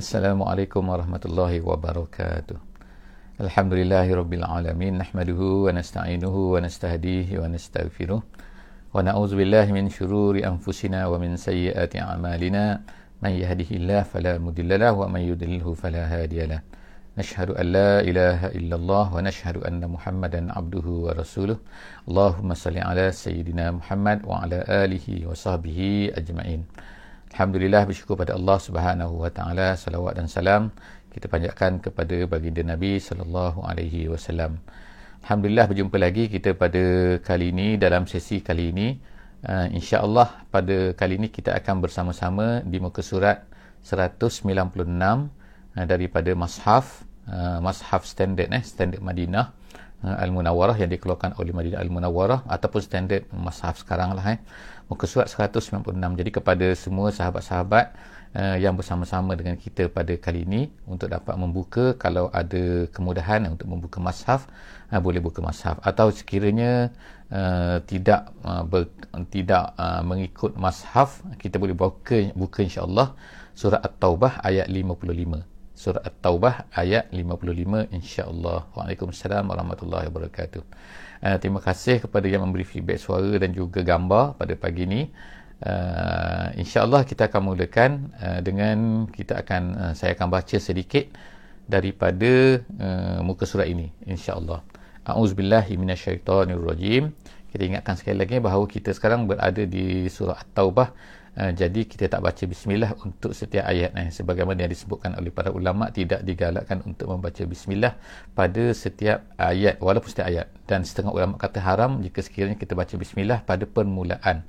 Assalamualaikum warahmatullahi wabarakatuh. Alhamdulillahi rabbil alamin nahmaduhu wa nasta'inuhu wa nastahdihi wa nastaghfiruh wa na'udzu billahi min shururi anfusina wa min sayyiati a'malina man yahdihillahu fala mudilla lahu wa man yudlilhu fala hadiya lahu. Nashhadu an la ilaha illallah wa nashhadu anna Muhammadan abduhu wa rasuluh. Allahumma salli ala sayyidina Muhammad wa ala alihi wa sahbihi ajma'in. Alhamdulillah bersyukur pada Allah Subhanahu wa taala salawat dan salam kita panjatkan kepada baginda Nabi sallallahu alaihi wasallam. Alhamdulillah berjumpa lagi kita pada kali ini dalam sesi kali ini uh, insya-Allah pada kali ini kita akan bersama-sama di muka surat 196 uh, daripada Mashaf uh, Mashaf standard eh standard Madinah uh, Al-Munawwarah yang dikeluarkan oleh Madinah Al-Munawwarah ataupun standard Mashaf sekarang lah eh. Muka surat 196 jadi kepada semua sahabat-sahabat uh, yang bersama-sama dengan kita pada kali ini untuk dapat membuka kalau ada kemudahan untuk membuka mashaf uh, boleh buka mashaf atau sekiranya uh, tidak uh, ber, tidak uh, mengikut mashaf kita boleh buka buka insya-Allah. Surah at-taubah ayat 55 surah at-taubah ayat 55 insya-Allah waalaikumsalam warahmatullahi wabarakatuh Uh, terima kasih kepada yang memberi feedback suara dan juga gambar pada pagi ini. Uh, InsyaAllah kita akan mulakan uh, dengan kita akan uh, saya akan baca sedikit daripada uh, muka surat ini. InsyaAllah. A'udzubillahi minasyaitonirrajim. Kita ingatkan sekali lagi bahawa kita sekarang berada di surah At-Taubah Uh, jadi kita tak baca bismillah untuk setiap ayat eh. sebagaimana yang disebutkan oleh para ulama tidak digalakkan untuk membaca bismillah pada setiap ayat walaupun setiap ayat. Dan setengah ulama kata haram jika sekiranya kita baca bismillah pada permulaan.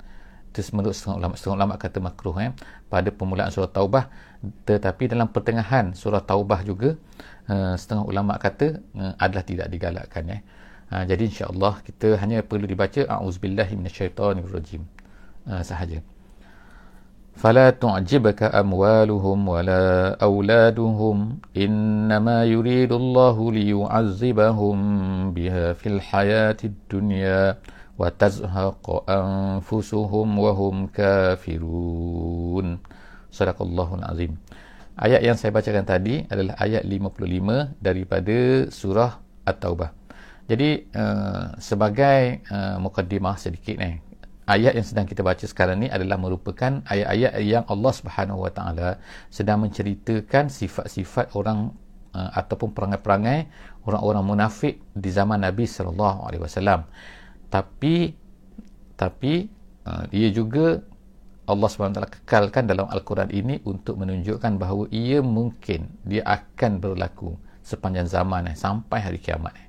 Itu menurut setengah ulama setengah ulama kata makruh eh, pada permulaan surah taubah. Tetapi dalam pertengahan surah taubah juga uh, setengah ulama kata uh, adalah tidak digalakkan eh. Uh, jadi insyaallah kita hanya perlu dibaca auzubillahi minasyaitonirrajim. Uh, sahaja فلا تعجبك أموالهم ولا أولادهم إنما يريد الله ليعذبهم بها في الحياة الدنيا وتزهق أنفسهم وهم كافرون صدق الله العظيم Ayat yang saya bacakan tadi adalah ayat 55 daripada surah At-Taubah. Jadi uh, sebagai uh, mukaddimah sedikit ni, eh, ayat yang sedang kita baca sekarang ni adalah merupakan ayat-ayat yang Allah Subhanahu Wa Taala sedang menceritakan sifat-sifat orang uh, ataupun perangai-perangai orang-orang munafik di zaman Nabi sallallahu alaihi wasallam. Tapi tapi uh, dia juga Allah Taala kekalkan dalam al-Quran ini untuk menunjukkan bahawa ia mungkin dia akan berlaku sepanjang zaman eh, sampai hari kiamat. Eh.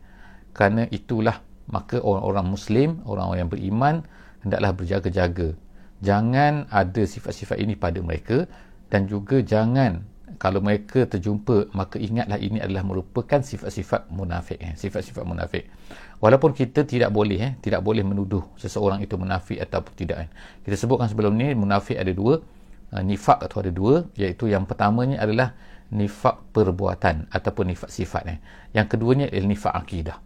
Kerana itulah maka orang-orang muslim, orang-orang yang beriman hendaklah berjaga-jaga jangan ada sifat-sifat ini pada mereka dan juga jangan kalau mereka terjumpa maka ingatlah ini adalah merupakan sifat-sifat munafik eh. sifat-sifat munafik walaupun kita tidak boleh eh, tidak boleh menuduh seseorang itu munafik atau tidak eh. kita sebutkan sebelum ni munafik ada dua uh, nifak atau ada dua iaitu yang pertamanya adalah nifak perbuatan ataupun nifak sifat eh. yang keduanya adalah nifak akidah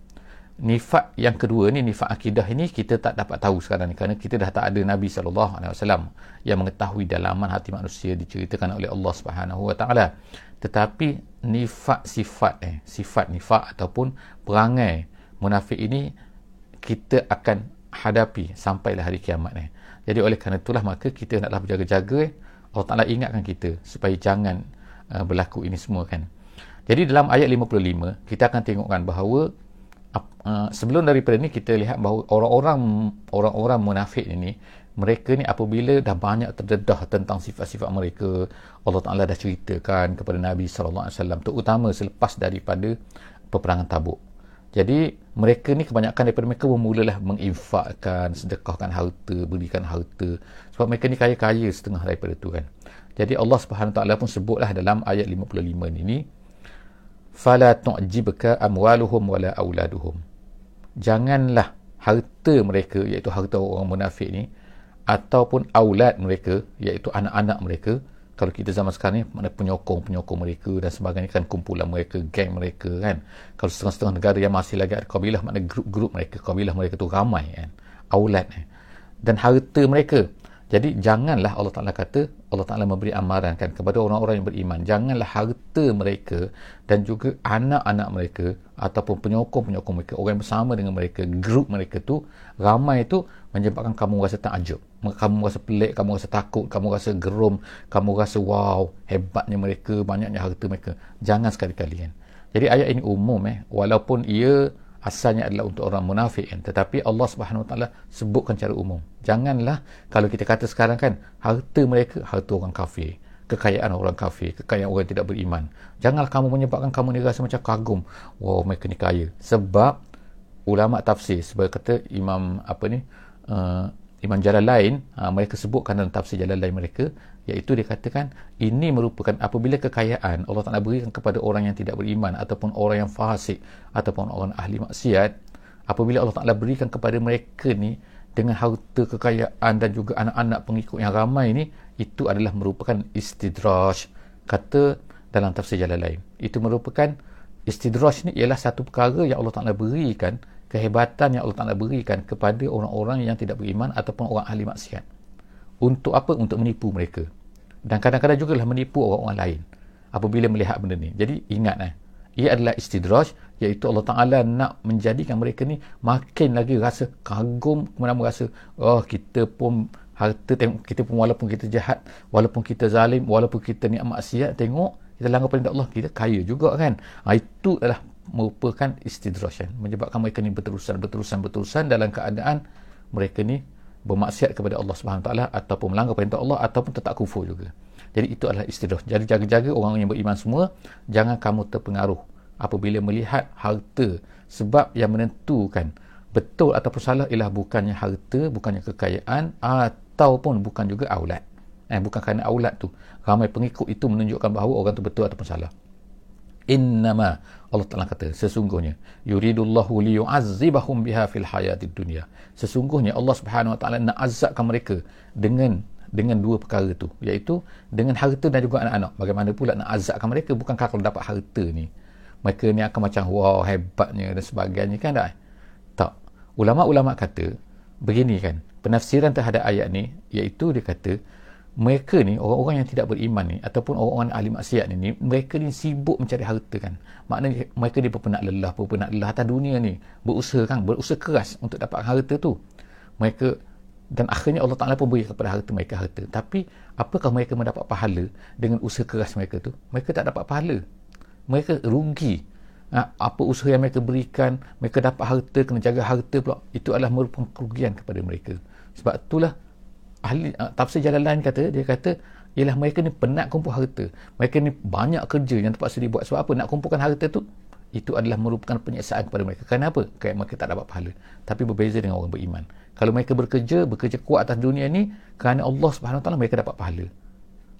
nifak yang kedua ni nifak akidah ini kita tak dapat tahu sekarang ni kerana kita dah tak ada Nabi sallallahu alaihi wasallam yang mengetahui dalaman hati manusia diceritakan oleh Allah Subhanahu wa taala. Tetapi nifak sifat eh sifat nifak ataupun perangai munafik ini kita akan hadapi sampailah hari kiamat eh. Jadi oleh kerana itulah maka kita naklah berjaga-jaga eh. Allah Taala ingatkan kita supaya jangan uh, berlaku ini semua kan. Jadi dalam ayat 55 kita akan tengokkan bahawa uh, sebelum daripada ni kita lihat bahawa orang-orang orang-orang munafik ini mereka ni apabila dah banyak terdedah tentang sifat-sifat mereka Allah Taala dah ceritakan kepada Nabi sallallahu alaihi wasallam terutama selepas daripada peperangan Tabuk. Jadi mereka ni kebanyakan daripada mereka bermulalah menginfakkan, sedekahkan harta, berikan harta sebab mereka ni kaya-kaya setengah daripada tu kan. Jadi Allah Subhanahu taala pun sebutlah dalam ayat 55 ini fala tu'jibka amwaluhum wala auladuhum. Janganlah harta mereka iaitu harta orang munafik ni ataupun aulad mereka iaitu anak-anak mereka. Kalau kita zaman sekarang ni mana penyokong-penyokong mereka dan sebagainya kan kumpulan mereka geng mereka kan. Kalau setengah-setengah negara yang masih lagi ada kabilah mana grup-grup mereka kabilah mereka tu ramai kan. Aulad eh. dan harta mereka Jadi janganlah Allah Ta'ala kata, Allah Ta'ala memberi amaran kan kepada orang-orang yang beriman. Janganlah harta mereka dan juga anak-anak mereka ataupun penyokong-penyokong mereka, orang yang bersama dengan mereka, grup mereka tu, ramai tu menyebabkan kamu rasa takjub. Kamu rasa pelik, kamu rasa takut, kamu rasa gerum, kamu rasa wow, hebatnya mereka, banyaknya harta mereka. Jangan sekali-kali kan. Jadi ayat ini umum eh, walaupun ia asalnya adalah untuk orang munafik kan. Tetapi Allah Subhanahu Wa Taala sebutkan secara umum. Janganlah kalau kita kata sekarang kan harta mereka harta orang kafir kekayaan orang kafir kekayaan orang tidak beriman. Janganlah kamu menyebabkan kamu ni rasa macam kagum. Wow mereka ni kaya. Sebab ulama tafsir sebab kata imam apa ni uh, imam jalan lain uh, mereka sebutkan dalam tafsir jalan lain mereka iaitu dikatakan ini merupakan apabila kekayaan Allah Taala berikan kepada orang yang tidak beriman ataupun orang yang fasik ataupun orang ahli maksiat apabila Allah Taala berikan kepada mereka ni dengan harta kekayaan dan juga anak-anak pengikut yang ramai ni itu adalah merupakan istidraj kata dalam tafsir jalan lain. Itu merupakan istidraj ni ialah satu perkara yang Allah Taala berikan kehebatan yang Allah Taala berikan kepada orang-orang yang tidak beriman ataupun orang ahli maksiat untuk apa? Untuk menipu mereka. Dan kadang-kadang juga lah menipu orang-orang lain apabila melihat benda ni. Jadi ingat eh ia adalah istidraj iaitu Allah Ta'ala nak menjadikan mereka ni makin lagi rasa kagum kemudian merasa oh kita pun harta tengok kita pun walaupun kita jahat walaupun kita zalim walaupun kita ni maksiat tengok kita langgar perintah Allah kita kaya juga kan? Ha, itu adalah merupakan istidraj kan? Menyebabkan mereka ni berterusan berterusan berterusan dalam keadaan mereka ni bermaksiat kepada Allah Subhanahu taala ataupun melanggar perintah Allah ataupun tetap kufur juga. Jadi itu adalah istidrah. Jadi jaga-jaga orang yang beriman semua jangan kamu terpengaruh apabila melihat harta sebab yang menentukan betul ataupun salah ialah bukannya harta, bukannya kekayaan ataupun bukan juga aulad. Eh bukan kerana aulad tu. Ramai pengikut itu menunjukkan bahawa orang tu betul ataupun salah innama Allah Taala kata sesungguhnya yuridullahu liyu'azzibahum biha fil hayatid dunya. Sesungguhnya Allah Subhanahu wa taala nak azabkan mereka dengan dengan dua perkara tu iaitu dengan harta dan juga anak-anak. Bagaimana pula nak azabkan mereka? Bukan kalau dapat harta ni mereka ni akan macam wow hebatnya dan sebagainya kan tak? Tak. Ulama-ulama kata begini kan penafsiran terhadap ayat ni iaitu dia kata mereka ni orang-orang yang tidak beriman ni ataupun orang-orang ahli maksiat ni, ni mereka ni sibuk mencari harta kan. Maknanya mereka ni berpenat lelah berpenat lelah atas dunia ni. Berusaha kan berusaha keras untuk dapat harta tu. Mereka dan akhirnya Allah Ta'ala pun beri kepada harta mereka harta. Tapi apakah mereka mendapat pahala dengan usaha keras mereka tu? Mereka tak dapat pahala. Mereka rugi. Ha, apa usaha yang mereka berikan mereka dapat harta kena jaga harta pula itu adalah merupakan kerugian kepada mereka. Sebab itulah ahli uh, tafsir jalan lain kata dia kata ialah mereka ni penat kumpul harta. Mereka ni banyak kerja yang terpaksa dibuat. Sebab apa? Nak kumpulkan harta tu itu adalah merupakan penyiksaan kepada mereka. Kenapa? kerana mereka tak dapat pahala. Tapi berbeza dengan orang beriman. Kalau mereka bekerja bekerja kuat atas dunia ni kerana Allah subhanahu taala mereka dapat pahala.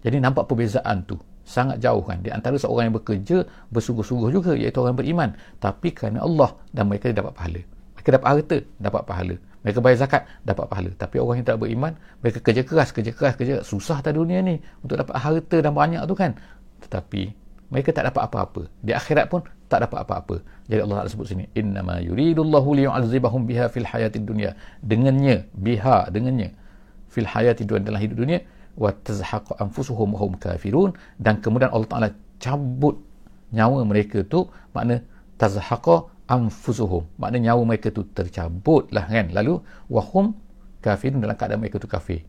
Jadi nampak perbezaan tu. Sangat jauh kan? Di antara seorang yang bekerja bersungguh-sungguh juga iaitu orang beriman. Tapi kerana Allah dan mereka dapat pahala. Mereka dapat harta dapat pahala mereka bayar zakat dapat pahala. Tapi orang yang tak beriman mereka kerja keras kerja keras kerja susah atas dunia ni untuk dapat harta dan banyak tu kan. Tetapi mereka tak dapat apa-apa. Di akhirat pun tak dapat apa-apa. Jadi Allah Taala sebut sini innama yuridullahu liyu'adzibahum biha fil hayatid dunya. Dengannya biha dengannya fil hayatid dunya dalam hidup dunia wa tazhaqu anfusuhum hum kafirun. Dan kemudian Allah Taala cabut nyawa mereka tu makna tazhaqa anfusuhum. Maknanya nyawa mereka tu tercabut lah kan? Lalu wahum kafirun dalam keadaan mereka tu kafir.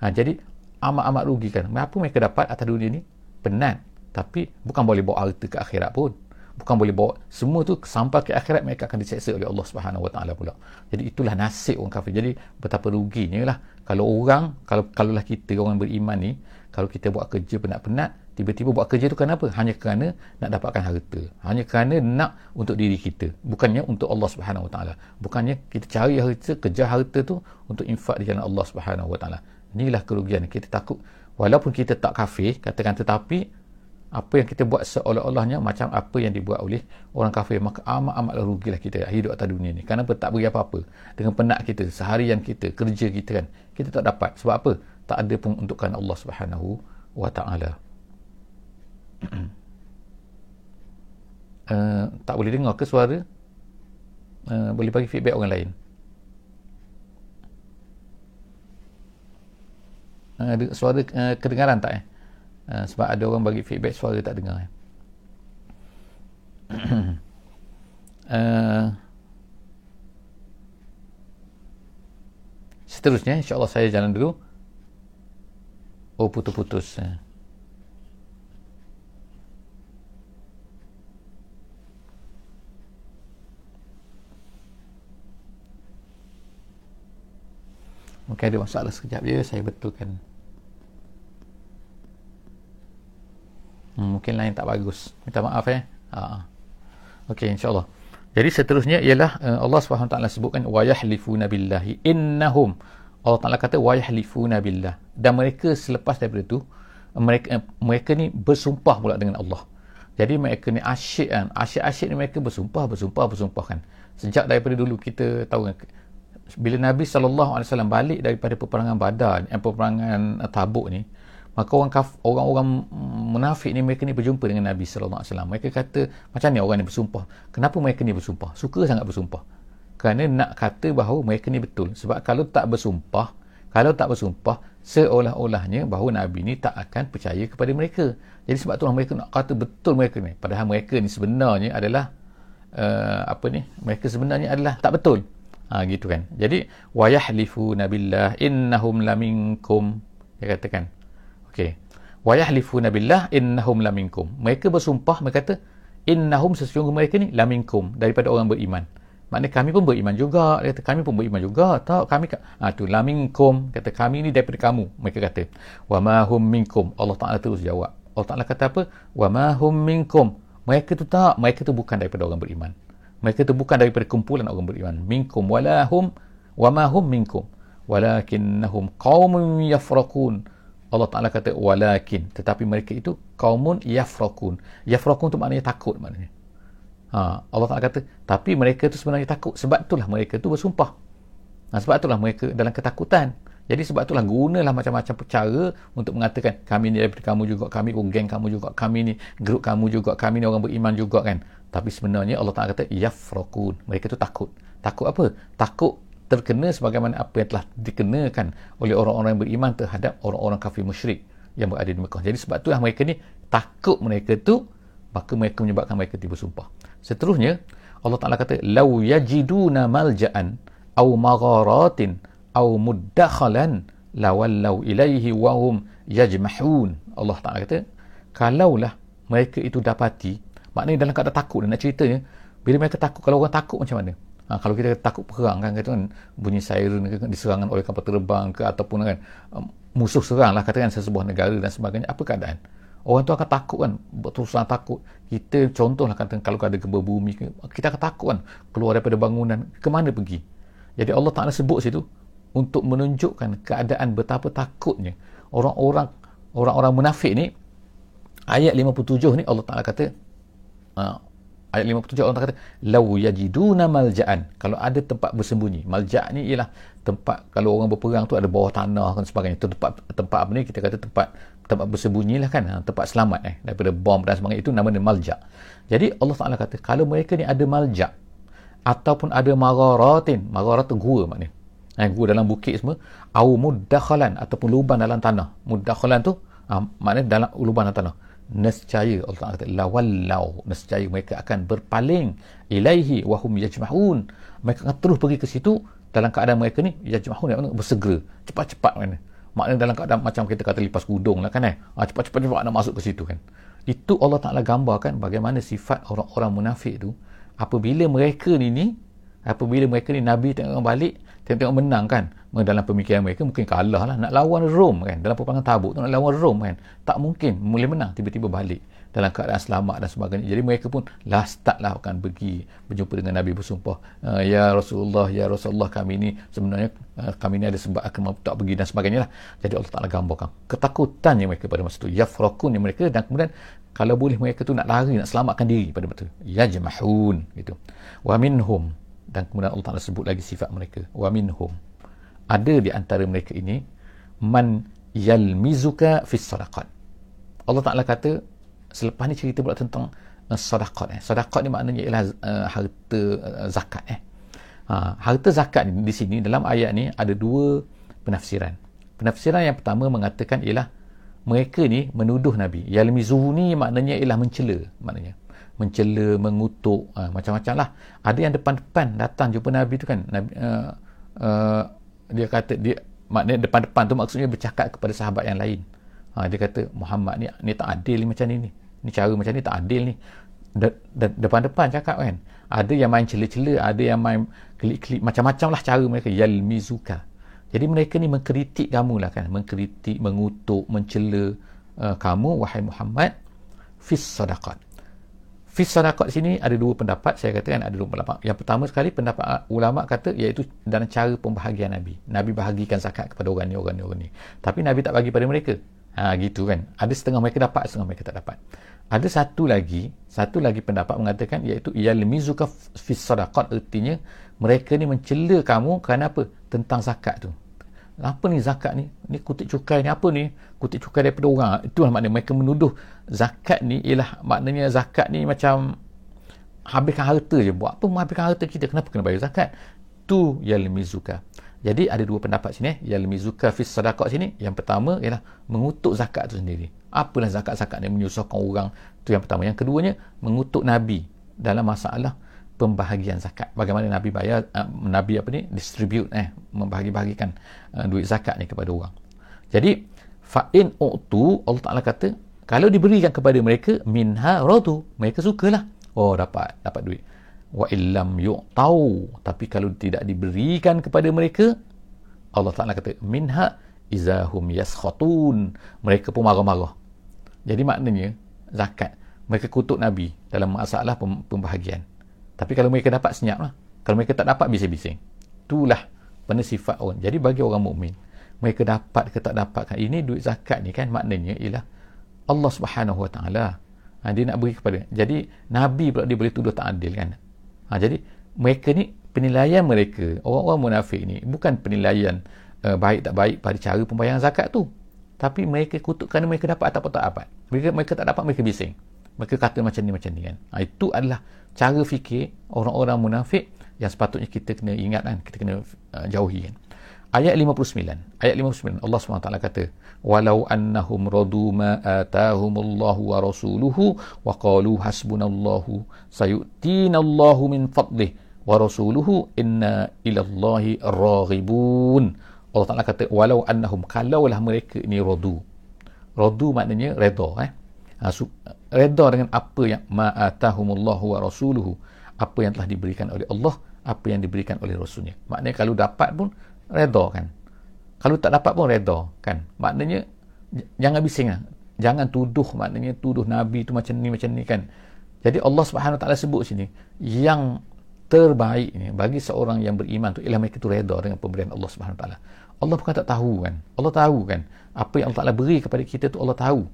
Ha, jadi amat-amat rugi kan apa mereka dapat atas dunia ni? Penat. Tapi bukan boleh bawa harta ke akhirat pun. Bukan boleh bawa semua tu sampai ke akhirat mereka akan diseksa oleh Allah Subhanahu Wa Taala pula. Jadi itulah nasib orang kafir. Jadi betapa ruginya lah. Kalau orang kalau kalaulah kita orang beriman ni kalau kita buat kerja penat-penat tiba-tiba buat kerja tu kenapa hanya kerana nak dapatkan harta. Hanya kerana nak untuk diri kita. Bukannya untuk Allah Subhanahu Wa Taala. Bukannya kita cari harta kejar harta tu untuk infak di jalan Allah Subhanahu Wa Taala. Inilah kerugian. Kita takut walaupun kita tak kafir katakan tetapi apa yang kita buat seolah-olahnya macam apa yang dibuat oleh orang kafir maka amat-amat rugilah kita hidup atas dunia ni. Kenapa? Tak beri apa-apa. Dengan penat kita seharian kita kerja kita kan kita tak dapat. Sebab apa? Tak ada pun untukkan Allah Subhanahu wa taala uh, tak boleh dengar ke suara? Uh, boleh bagi feedback orang lain? Uh, suara uh, kedengaran tak eh? Uh, sebab ada orang bagi feedback suara tak dengar eh? Uh, seterusnya insyaAllah saya jalan dulu. Oh putus-putus uh. Mungkin ada masalah sekejap je saya betulkan. Hmm, mungkin lain tak bagus. Minta maaf eh. Ha. Okey insya-Allah. Jadi seterusnya ialah uh, Allah SWT sebutkan wa yahlifuna billahi innahum Allah Taala kata wa yahlifuna billah dan mereka selepas daripada itu mereka mereka ni bersumpah pula dengan Allah. Jadi mereka ni asyik kan. Asyik-asyik ni mereka bersumpah, bersumpah, bersumpah kan. Sejak daripada dulu kita tahu kan bila Nabi SAW balik daripada peperangan Badar dan peperangan Tabuk ni maka orang kaf, orang-orang munafik ni mereka ni berjumpa dengan Nabi SAW mereka kata macam ni orang ni bersumpah? Kenapa mereka ni bersumpah? Suka sangat bersumpah. Kerana nak kata bahawa mereka ni betul. Sebab kalau tak bersumpah kalau tak bersumpah seolah-olahnya bahawa Nabi ni tak akan percaya kepada mereka. Jadi sebab itulah mereka nak kata betul mereka ni. Padahal mereka ni sebenarnya adalah uh, apa ni? Mereka sebenarnya adalah tak betul ha, gitu kan. Jadi wa yahlifuna billah innahum laminkum. Dia katakan. Okey. Wa yahlifuna billah innahum laminkum. Mereka bersumpah mereka kata innahum sesungguhnya mereka ni laminkum daripada orang beriman. Maknanya kami pun beriman juga. Dia kata kami pun beriman juga. Tak kami ha, tu laminkum. Kata kami ni daripada kamu mereka kata. Wa ma hum minkum. Allah Taala terus jawab. Allah Taala kata apa? Wa ma hum minkum. Mereka tu tak mereka tu bukan daripada orang beriman mereka itu bukan daripada kumpulan orang beriman. Minkum walahum wamahum minkum. Walakinnahum qaumun yafraqun. Allah Taala kata walakin. Tetapi mereka itu qaumun yafraqun. Yafraqun itu maknanya takut maknanya. Ha, Allah Taala kata tapi mereka itu sebenarnya takut sebab itulah mereka itu bersumpah. Ha, sebab itulah mereka dalam ketakutan. Jadi sebab itulah gunalah macam-macam cara untuk mengatakan kami ni daripada kamu juga, kami pun geng kamu juga, kami ni grup kamu juga, kami ni orang beriman juga kan. Tapi sebenarnya Allah Ta'ala kata yafraqun. Mereka tu takut. Takut apa? Takut terkena sebagaimana apa yang telah dikenakan oleh orang-orang yang beriman terhadap orang-orang kafir musyrik yang berada di Mekah. Jadi sebab itulah mereka ni takut mereka tu maka mereka menyebabkan mereka tiba sumpah. Seterusnya Allah Ta'ala kata law yajiduna malja'an aw magharatin aw muddakhalan lawallau ilaihi wa hum yajmahun Allah Taala kata kalaulah mereka itu dapati maknanya dalam keadaan takut nak ceritanya bila mereka takut kalau orang takut macam mana? Ha, kalau kita takut perang kan kata kan bunyi siren ke diserangan oleh kapal terbang ke ataupun kan um, musuh serang lah katakan sesebuah negara dan sebagainya apa keadaan? Orang tu akan takut kan sangat takut. Kita contohlah kata kalau ada gempa bumi kita akan takut kan keluar daripada bangunan ke mana pergi? Jadi Allah Ta'ala sebut situ untuk menunjukkan keadaan betapa takutnya orang-orang orang-orang munafik ni ayat 57 ni Allah Taala kata uh, ayat 57 Allah Taala kata law yajiduna malja'an. Kalau ada tempat bersembunyi. Malja' ni ialah tempat kalau orang berperang tu ada bawah tanah dan sebagainya. Tu tempat tempat apa ni? Kita kata tempat tempat bersembunyi lah kan? Ha, tempat selamat eh. Daripada bom dan sebagainya. Itu namanya malja' jadi Allah Taala kata kalau mereka ni ada malja' ataupun ada mararatin mararat gua maknanya. Eh, gua dalam bukit semua au muddakhalan ataupun lubang dalam tanah. Muddakhalan tu ha, maknanya dalam lubang dalam tanah nescaya Allah Taala kata lawallau nescaya mereka akan berpaling ilaihi wa hum yajmahun mereka akan terus pergi ke situ dalam keadaan mereka ni yajmahun maknanya bersegera cepat-cepat maknanya maknanya dalam keadaan macam kita kata lipas kudung lah kan eh. Ha, cepat-cepat cepat nak masuk ke situ kan. Itu Allah Taala gambarkan bagaimana sifat orang-orang munafik tu apabila mereka ni ni apabila mereka ni Nabi tengok balik tengok-tengok menang kan dalam pemikiran mereka mungkin kalah lah nak lawan Rom kan? Dalam peperangan tabuk tu nak lawan Rom kan? Tak mungkin boleh menang tiba-tiba balik dalam keadaan selamat dan sebagainya. Jadi mereka pun lah start lah akan pergi berjumpa dengan Nabi bersumpah uh, ya Rasulullah ya Rasulullah kami ni sebenarnya uh, kami ni ada sebab akan tak pergi dan sebagainya lah. Jadi Allah Ta'ala gambarkan ketakutannya mereka pada masa itu yafrakun mereka dan kemudian kalau boleh mereka tu nak lari nak selamatkan diri pada masa itu yajmahun gitu. Wa minhum. Dan kemudian Allah Taala sebut lagi sifat mereka. Wa minhum ada di antara mereka ini man yalmizuka fi sadaqat. Allah Taala kata selepas ni cerita pula tentang uh, sadaqat eh. Sadaqat ni maknanya ialah uh, harta uh, zakat eh. Ha, harta zakat ni di sini dalam ayat ni ada dua penafsiran. Penafsiran yang pertama mengatakan ialah mereka ni menuduh Nabi. Yalmizuhu ni maknanya ialah mencela maknanya. Mencela mengutuk uh, macam-macam lah. Ada yang depan-depan datang jumpa Nabi tu kan. Nabi, uh, uh, dia kata dia maknanya depan-depan tu maksudnya bercakap kepada sahabat yang lain. Ha, dia kata Muhammad ni ni tak adil ni macam ni ni. Ni cara macam ni tak adil ni. De, de, depan-depan cakap kan ada yang main cela-cela ada yang main klik-klik macam-macam lah cara mereka. Yalmizuka. Jadi mereka ni mengkritik kamu lah kan. Mengkritik mengutuk mencela uh, kamu wahai Muhammad fis sadaqat Fis sadaqat sini ada dua pendapat. Saya katakan ada dua pendapat. Yang pertama sekali pendapat ulama kata iaitu dalam cara pembahagian Nabi. Nabi bahagikan zakat kepada orang ni, orang ni, orang ni. Tapi Nabi tak bagi pada mereka. Ha, gitu kan. Ada setengah mereka dapat, setengah mereka tak dapat. Ada satu lagi, satu lagi pendapat mengatakan iaitu yalmizuka fis sadaqat artinya mereka ni mencela kamu kerana apa? Tentang zakat tu apa ni zakat ni? Ni kutip cukai ni apa ni? Kutip cukai daripada orang. Itulah maknanya mereka menuduh zakat ni ialah maknanya zakat ni macam habiskan harta je buat. Apa menghabiskan harta kita? Kenapa kena bayar zakat? Tu yalmizuka. Jadi ada dua pendapat sini. Eh yalmizuka fi sadaqah sini. Yang pertama ialah mengutuk zakat tu sendiri. Apalah zakat-zakat ni menyusahkan orang? Tu yang pertama. Yang keduanya mengutuk nabi dalam masalah pembahagian zakat. Bagaimana Nabi bayar uh, Nabi apa ni distribute eh membahagi-bahagikan uh, duit zakat ni kepada orang. Jadi fa in utu Allah Taala kata kalau diberikan kepada mereka minha radu mereka sukalah. Oh dapat dapat duit. Wa illam yu'tau tapi kalau tidak diberikan kepada mereka Allah Taala kata minha izahum yaskhatun mereka pun marah-marah. Jadi maknanya zakat mereka kutuk Nabi dalam masalah pembahagian. Tapi kalau mereka dapat senyap lah. Kalau mereka tak dapat bising-bising. Itulah pada sifat orang. Jadi bagi orang mukmin, mereka dapat ke tak dapat kan. Ini duit zakat ni kan maknanya ialah Allah Subhanahu Wa Taala. Ha, dia nak beri kepada. Jadi Nabi pula dia boleh tuduh tak adil kan. Ha, jadi mereka ni penilaian mereka orang-orang munafik ni bukan penilaian uh, baik tak baik pada cara pembayaran zakat tu. Tapi mereka kutuk kerana mereka dapat ataupun tak dapat. Mereka, mereka tak dapat mereka bising. Mereka kata macam ni macam ni kan. Ha, itu adalah cara fikir orang-orang munafik yang sepatutnya kita kena ingat kan kita kena uh, jauhi kan? Ayat 59 ayat 59 Allah SWT kata walau annahum radu ma atahumullahu wa rasuluhu wa qalu hasbunallahu sayu'tinallahu min fadlih wa rasuluhu inna ilallahi raghibun Allah Ta'ala kata walau annahum kalaulah mereka ini radu. Radu maknanya redha eh? Ha, reda dengan apa yang ma'atahumullahu wa rasuluhu. Apa yang telah diberikan oleh Allah apa yang diberikan oleh rasulnya. Maknanya kalau dapat pun reda kan. Kalau tak dapat pun reda kan. Maknanya jangan bising lah. jangan tuduh maknanya tuduh nabi tu macam ni macam ni kan. Jadi Allah Subhanahu taala sebut sini yang terbaik ni bagi seorang yang beriman tu ialah mereka tu reda dengan pemberian Allah Subhanahu taala. Allah bukan tak tahu kan. Allah tahu kan. Apa yang Allah Taala beri kepada kita tu Allah tahu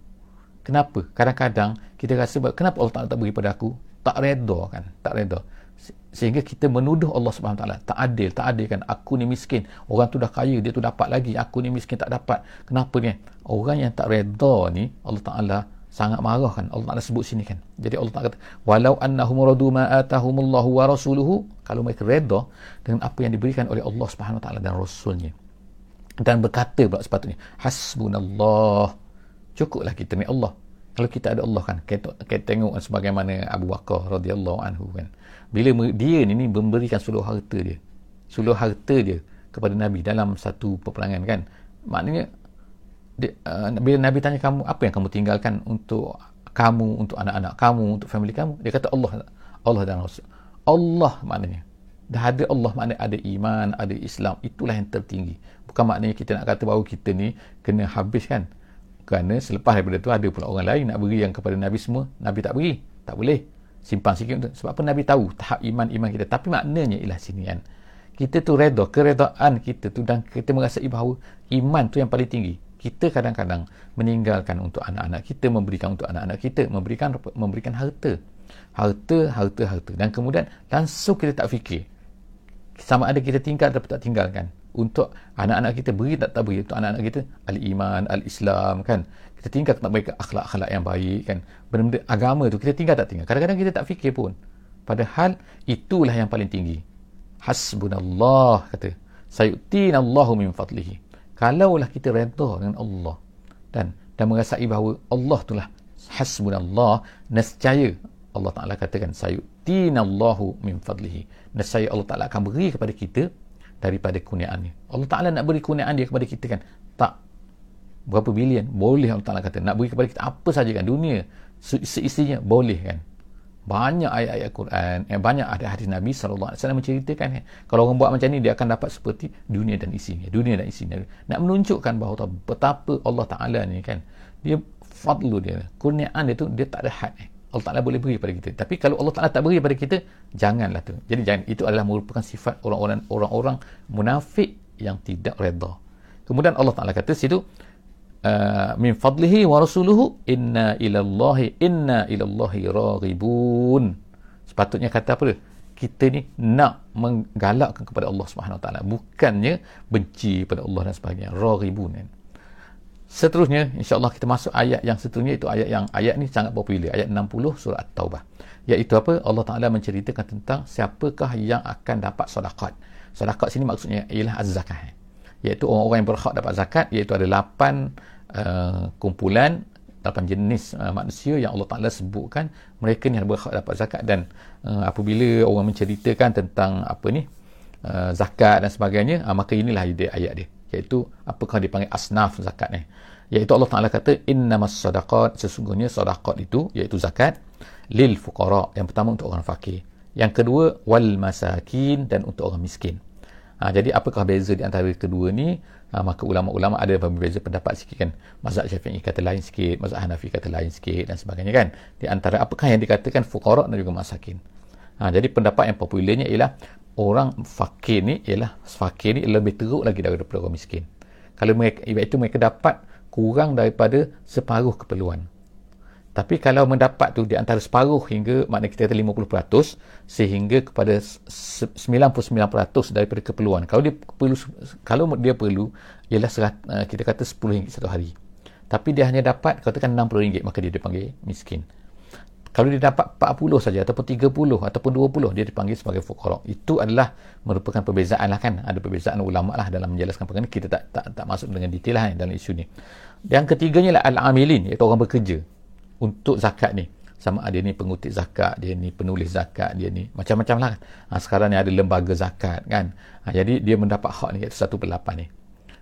Kenapa? Kadang-kadang kita rasa kenapa Allah Taala tak beri pada aku? Tak reda kan? Tak reda. Sehingga kita menuduh Allah Subhanahu Taala tak adil, tak adil kan? Aku ni miskin, orang tu dah kaya, dia tu dapat lagi, aku ni miskin tak dapat. Kenapa ni? Orang yang tak reda ni Allah Taala sangat marah kan Allah Taala sebut sini kan jadi Allah Taala kata walau annahum radu ma atahumullahu wa rasuluhu kalau mereka reda dengan apa yang diberikan oleh Allah Subhanahu taala dan rasulnya dan berkata pula sepatutnya hasbunallah cukuplah kita ni Allah. Kalau kita ada Allah kan kita, kita tengok sebagaimana Abu Bakar radhiyallahu anhu kan. Bila dia ni, ni memberikan seluruh harta dia seluruh harta dia kepada Nabi dalam satu peperangan kan. Maknanya dia, uh, bila Nabi tanya kamu apa yang kamu tinggalkan untuk kamu untuk anak-anak kamu untuk family kamu? Dia kata Allah Allah dan Rasul. Allah maknanya. Dah ada Allah maknanya ada iman ada Islam. Itulah yang tertinggi. Bukan maknanya kita nak kata bahawa kita ni kena habis kan kerana selepas daripada tu ada pula orang lain nak beri yang kepada Nabi semua. Nabi tak beri. Tak boleh. Simpan sikit untuk sebab apa? Nabi tahu tahap iman-iman kita. Tapi maknanya ialah sini kan kita tu reda keredaan kita tu dan kita merasai bahawa iman tu yang paling tinggi. Kita kadang-kadang meninggalkan untuk anak-anak kita memberikan untuk anak-anak kita memberikan memberikan harta. Harta harta harta. Dan kemudian langsung kita tak fikir. Sama ada kita tinggal atau tak tinggalkan untuk anak-anak kita beri tak tak beri untuk anak-anak kita? Al-iman al-islam kan? Kita tinggal tak mereka akhlak-akhlak yang baik kan? Benda-benda agama tu kita tinggal tak tinggal. Kadang-kadang kita tak fikir pun. Padahal itulah yang paling tinggi. Hasbunallah kata. Sayu'tinallahu min fadlihi. Kalaulah kita redha dengan Allah dan dan merasai bahawa Allah itulah hasbunallah nescaya Allah Taala katakan sayutinallahu min fadlihi. Nescaya Allah Taala akan beri kepada kita daripada kurniaannya. Allah Taala nak beri kurniaan dia kepada kita kan? Tak. Berapa bilion? Boleh Allah Taala kata. Nak beri kepada kita apa saja kan? Dunia. Seisinya boleh kan? Banyak ayat-ayat Quran eh, banyak ada hadis Nabi wasallam menceritakan eh, kalau orang buat macam ni dia akan dapat seperti dunia dan isinya. Dunia dan isinya. Nak menunjukkan bahawa betapa Allah Taala ni kan? Dia fadlu dia. Kurniaan dia tu dia tak ada had eh. Allah Taala boleh beri kepada kita. Tapi kalau Allah Taala tak beri kepada kita janganlah tu. Jadi jangan itu adalah merupakan sifat orang-orang orang-orang munafik yang tidak redha kemudian Allah Taala kata situ Uh, min fadlihi wa rasuluhu inna ilallahi inna ilallahi raghibun sepatutnya kata apa dia? Kita ni nak menggalakkan kepada Allah Subhanahu taala. Bukannya benci pada Allah dan sebagainya. Raghibun seterusnya insyaallah kita masuk ayat yang seterusnya itu ayat yang ayat ni sangat popular. Ayat 60 surah at-taubah. Iaitu apa? Allah taala menceritakan tentang siapakah yang akan dapat sedekah sedekah sini maksudnya ialah az-zakah iaitu orang-orang yang berhak dapat zakat iaitu ada 8 Uh, kumpulan lapan jenis uh, manusia yang Allah Taala sebutkan mereka ni berhak dapat zakat. Dan uh, apabila orang menceritakan tentang apa ni uh, zakat dan sebagainya uh, maka inilah dia ayat dia. Iaitu apakah dipanggil asnaf zakat ni iaitu Allah Taala kata innamas sadaqat sesungguhnya sedekah itu iaitu zakat lil fuqara yang pertama untuk orang fakir yang kedua wal masakin dan untuk orang miskin Ha, jadi apakah beza di antara kedua ni? Ha, maka ulama-ulama ada berbeza pendapat sikit kan. Mazhab Syafi'i kata lain sikit, mazhab Hanafi kata lain sikit dan sebagainya kan. Di antara apakah yang dikatakan fuqara dan juga masakin. Ha, jadi pendapat yang popularnya ialah orang fakir ni ialah fakir ni lebih teruk lagi daripada orang miskin. Kalau mereka itu mereka dapat kurang daripada separuh keperluan. Tapi kalau mendapat tu di antara separuh hingga makna kita kata 50% sehingga kepada 99% daripada keperluan. Kalau dia perlu kalau dia perlu ialah serat, uh, kita kata 10 ringgit satu hari. Tapi dia hanya dapat katakan 60 ringgit maka dia dipanggil miskin. Kalau dia dapat 40 saja ataupun 30 ataupun 20 dia dipanggil sebagai fuqara. Itu adalah merupakan perbezaan lah kan. Ada perbezaan ulama lah dalam menjelaskan perkara ini. Kita tak, tak, tak masuk dengan detail lah dalam isu ni. Yang ketiganya lah al-amilin iaitu orang bekerja untuk zakat ni sama ada ni pengutip zakat dia ni penulis zakat dia ni macam-macam lah ha, sekarang ni ada lembaga zakat kan ha, jadi dia mendapat hak ni iaitu per ni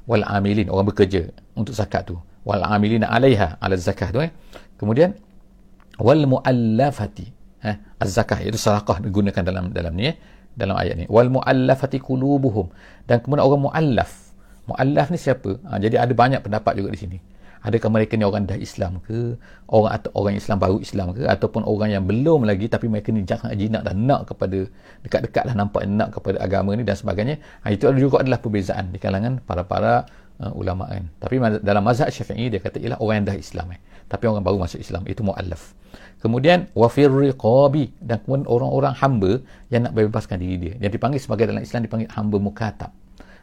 wal amilin orang bekerja untuk zakat tu wal amilin alaiha ala zakat tu eh kemudian wal muallafati. Eh az-zakah iaitu sedekah digunakan dalam dalam ni eh dalam ayat ni. Wal muallafati qulubuhum. Dan kemudian orang muallaf. Muallaf ni siapa? Ha, jadi ada banyak pendapat juga di sini. Adakah mereka ni orang dah Islam ke? Orang atau orang Islam baru Islam ke? Ataupun orang yang belum lagi tapi mereka ni jangan jinak dan nak kepada dekat-dekat lah nampak nak kepada agama ni dan sebagainya. Ha, itu juga adalah perbezaan di kalangan para-para uh, ulama kan tapi dalam mazhab syafi'i dia kata ialah orang yang dah Islam eh. tapi orang baru masuk Islam itu mu'allaf kemudian wafir riqabi dan kemudian orang-orang hamba yang nak bebaskan diri dia yang dipanggil sebagai dalam Islam dipanggil hamba mukatab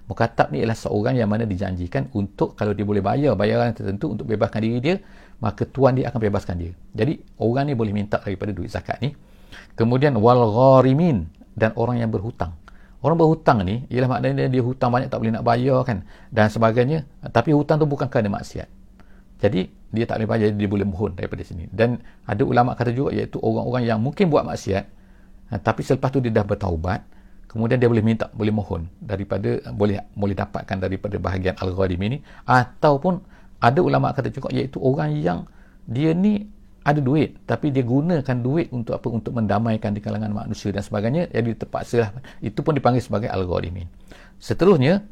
Mukatab ni ialah seorang yang mana dijanjikan untuk kalau dia boleh bayar bayaran tertentu untuk bebaskan diri dia, maka tuan dia akan bebaskan dia. Jadi orang ni boleh minta daripada duit zakat ni. Kemudian wal gharimin dan orang yang berhutang. Orang berhutang ni ialah maknanya dia hutang banyak tak boleh nak bayar kan dan sebagainya. Tapi hutang tu bukan kerana maksiat. Jadi dia tak boleh bayar dia boleh mohon daripada sini. Dan ada ulama kata juga iaitu orang-orang yang mungkin buat maksiat tapi selepas tu dia dah bertaubat kemudian dia boleh minta boleh mohon daripada boleh boleh dapatkan daripada bahagian al-ghadim ini ataupun ada ulama kata juga iaitu orang yang dia ni ada duit tapi dia gunakan duit untuk apa? Untuk mendamaikan di kalangan manusia dan sebagainya jadi terpaksa itu pun dipanggil sebagai al-ghadimin seterusnya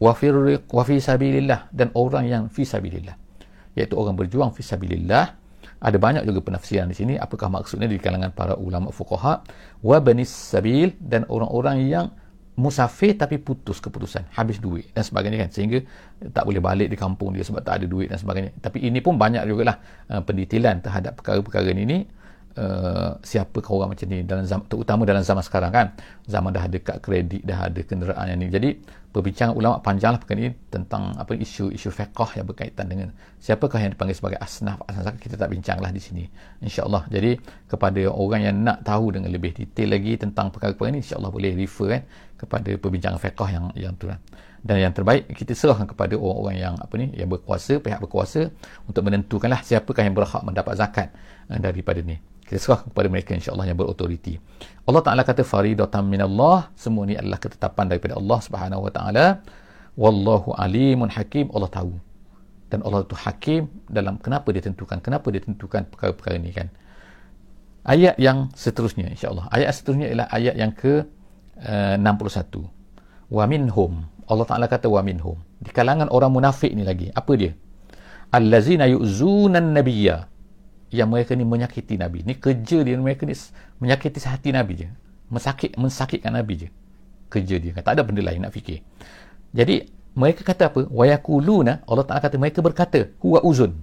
wafir wafi sabilillah dan orang yang fi sabilillah iaitu orang berjuang fi sabilillah. Ada banyak juga penafsiran di sini apakah maksudnya di kalangan para ulama fuqaha wa banis sabil dan orang-orang yang musafir tapi putus keputusan habis duit dan sebagainya kan. Sehingga tak boleh balik di kampung dia sebab tak ada duit dan sebagainya. Tapi ini pun banyak jugalah uh, pendetailan terhadap perkara-perkara ini uh, siapa orang macam ni dalam zaman, terutama dalam zaman sekarang kan? Zaman dah ada kad kredit dah ada kenderaan yang ni. Jadi perbincangan ulama panjanglah perkara ini tentang apa isu-isu fiqh yang berkaitan dengan siapakah yang dipanggil sebagai asnaf asnaf kita tak bincanglah di sini insyaallah. Jadi kepada orang yang nak tahu dengan lebih detail lagi tentang perkara-perkara ini insyaallah boleh refer kan kepada perbincangan fiqh yang yang tu kan dan yang terbaik kita serahkan kepada orang-orang yang apa ni yang berkuasa pihak berkuasa untuk menentukanlah siapakah yang berhak mendapat zakat uh, daripada ni kita serahkan kepada mereka insya-Allah yang berautoriti Allah Taala kata faridatan minallah semua ni adalah ketetapan daripada Allah Subhanahu wa taala wallahu alimun hakim Allah tahu dan Allah itu hakim dalam kenapa dia tentukan kenapa dia tentukan perkara-perkara ini kan ayat yang seterusnya insya-Allah ayat seterusnya ialah ayat yang ke uh, 61 wa minhum Allah Ta'ala kata wa minhum. Di kalangan orang munafik ni lagi. Apa dia? Allazina yu'zunan nabiyya. Yang mereka ni menyakiti Nabi. Ni kerja dia. Mereka ni menyakiti hati Nabi je. Mensakit, mensakitkan Nabi je. Kerja dia. Tak ada benda lain nak fikir. Jadi, mereka kata apa? Wa yakuluna. Allah Ta'ala kata, mereka berkata, huwa uzun.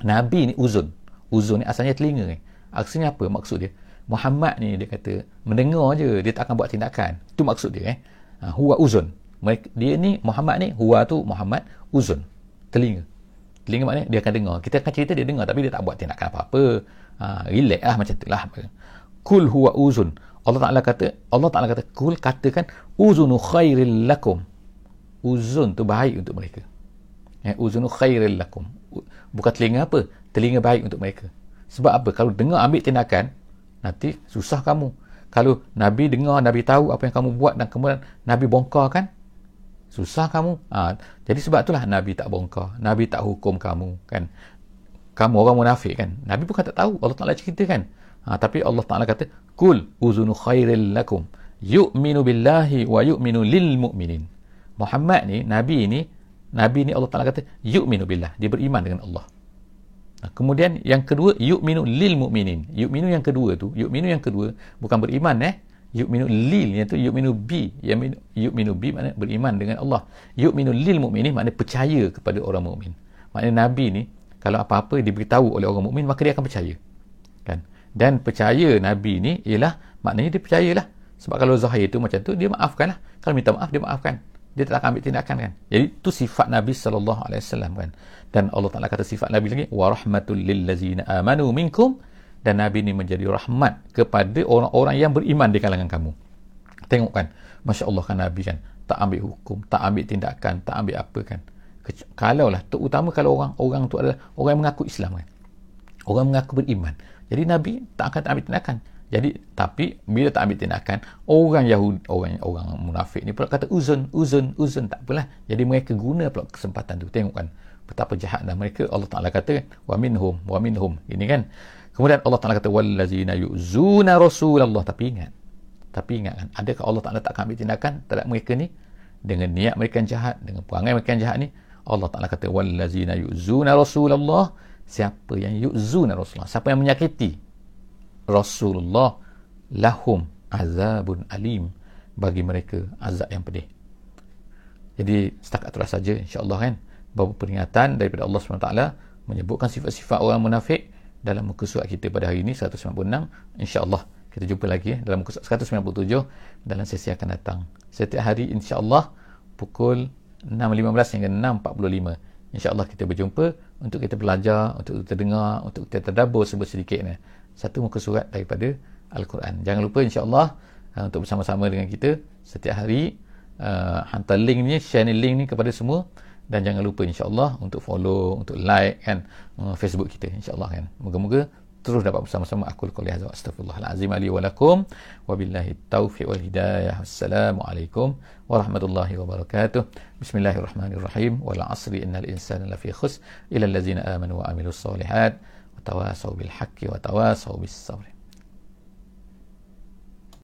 Nabi ni uzun. Uzun ni asalnya telinga ni. Asalnya apa maksud dia? Muhammad ni dia kata, mendengar je. Dia tak akan buat tindakan. Itu maksud dia. Eh? Ha, huwa uzun mereka, dia ni Muhammad ni huwa tu Muhammad uzun telinga telinga maknanya dia akan dengar. Kita akan cerita dia dengar tapi dia tak buat tindakan apa-apa. Ha, relax lah macam tu lah kul huwa uzun. Allah Ta'ala kata Allah Ta'ala kata kul katakan uzunu khairil lakum. Uzun tu baik untuk mereka. Ya, uzunu khairil lakum. Bukan telinga apa telinga baik untuk mereka. Sebab apa? Kalau dengar ambil tindakan nanti susah kamu. Kalau Nabi dengar Nabi tahu apa yang kamu buat dan kemudian Nabi bongkar kan susah kamu? Ha, jadi sebab itulah Nabi tak bongkar Nabi tak hukum kamu kan? Kamu orang munafik kan? Nabi bukan tak tahu Allah Ta'ala cerita kan? Ha, tapi Allah Ta'ala kata kul uzunu khairil lakum yu'minu billahi wa yu'minu lil mu'minin. Muhammad ni Nabi ni Nabi ni Allah Ta'ala kata yu'minu billah dia beriman dengan Allah. Kemudian yang kedua yu'minu lil mu'minin. Yu'minu yang kedua tu yu'minu yang kedua bukan beriman eh yu'minu lil iaitu yu'minu bi. Yu'minu, yu'minu bi maknanya beriman dengan Allah. Yu'minu lil mu'minin maknanya percaya kepada orang mukmin. Maknanya nabi ni kalau apa-apa diberitahu oleh orang mukmin maka dia akan percaya. Kan? Dan percaya nabi ni ialah maknanya dia percayalah. Sebab kalau zahir tu macam tu dia maafkan lah. Kalau minta maaf dia maafkan. Dia tak akan ambil tindakan kan? Jadi tu sifat nabi sallallahu alaihi wasallam kan? Dan Allah Taala kata sifat nabi lagi wa rahmatul lil amanu minkum dan Nabi ini menjadi rahmat kepada orang-orang yang beriman di kalangan kamu. Tengok kan, Masya Allah kan Nabi kan, tak ambil hukum, tak ambil tindakan, tak ambil apa kan. Kalau lah, terutama kalau orang orang tu adalah orang yang mengaku Islam kan. Orang mengaku beriman. Jadi Nabi tak akan tak ambil tindakan. Jadi, tapi bila tak ambil tindakan, orang Yahudi, orang orang munafik ni pula kata uzun, uzun, uzun, tak apalah. Jadi mereka guna pula kesempatan tu. Tengok kan, betapa jahat dah mereka. Allah Ta'ala kata, wa minhum, wa minhum. Ini kan, Kemudian Allah Taala kata wallazina yu'zuna rasulullah tapi ingat. Tapi ingat kan adakah Allah Taala tak ambil tindakan terhadap mereka ni dengan niat mereka yang jahat, dengan perangai mereka yang jahat ni? Allah Taala kata wallazina yu'zuna rasulullah siapa yang yu'zuna rasulullah? Siapa yang menyakiti Rasulullah lahum azabun alim bagi mereka azab yang pedih. Jadi setakat itulah saja insya-Allah kan beberapa peringatan daripada Allah SWT menyebutkan sifat-sifat orang munafik dalam muka surat kita pada hari ini 196 insya-Allah kita jumpa lagi dalam muka surat 197 dalam sesi akan datang. Setiap hari insya-Allah pukul 6.15 hingga 6.45 insya-Allah kita berjumpa untuk kita belajar untuk kita dengar untuk kita tadabbur sedikit ni satu muka surat daripada Al-Quran. Jangan lupa insya-Allah uh, untuk bersama-sama dengan kita setiap hari. Uh, hantar link ni share ni link ni kepada semua dan jangan lupa insyaAllah untuk follow untuk like kan uh, Facebook kita insyaAllah kan. Moga-moga terus dapat bersama-sama aku qul hadza astaghfirullahalazim li wa lakum. Wabillahi taufiq wal hidayah. Wassalamualaikum warahmatullahi wabarakatuh. Bismillahirrahmanirrahim. Wal asri innal insana lafi khus ila allazina amanu wa amilus solihat wa tawasaw bil haqqi wa tawasaw bis sabr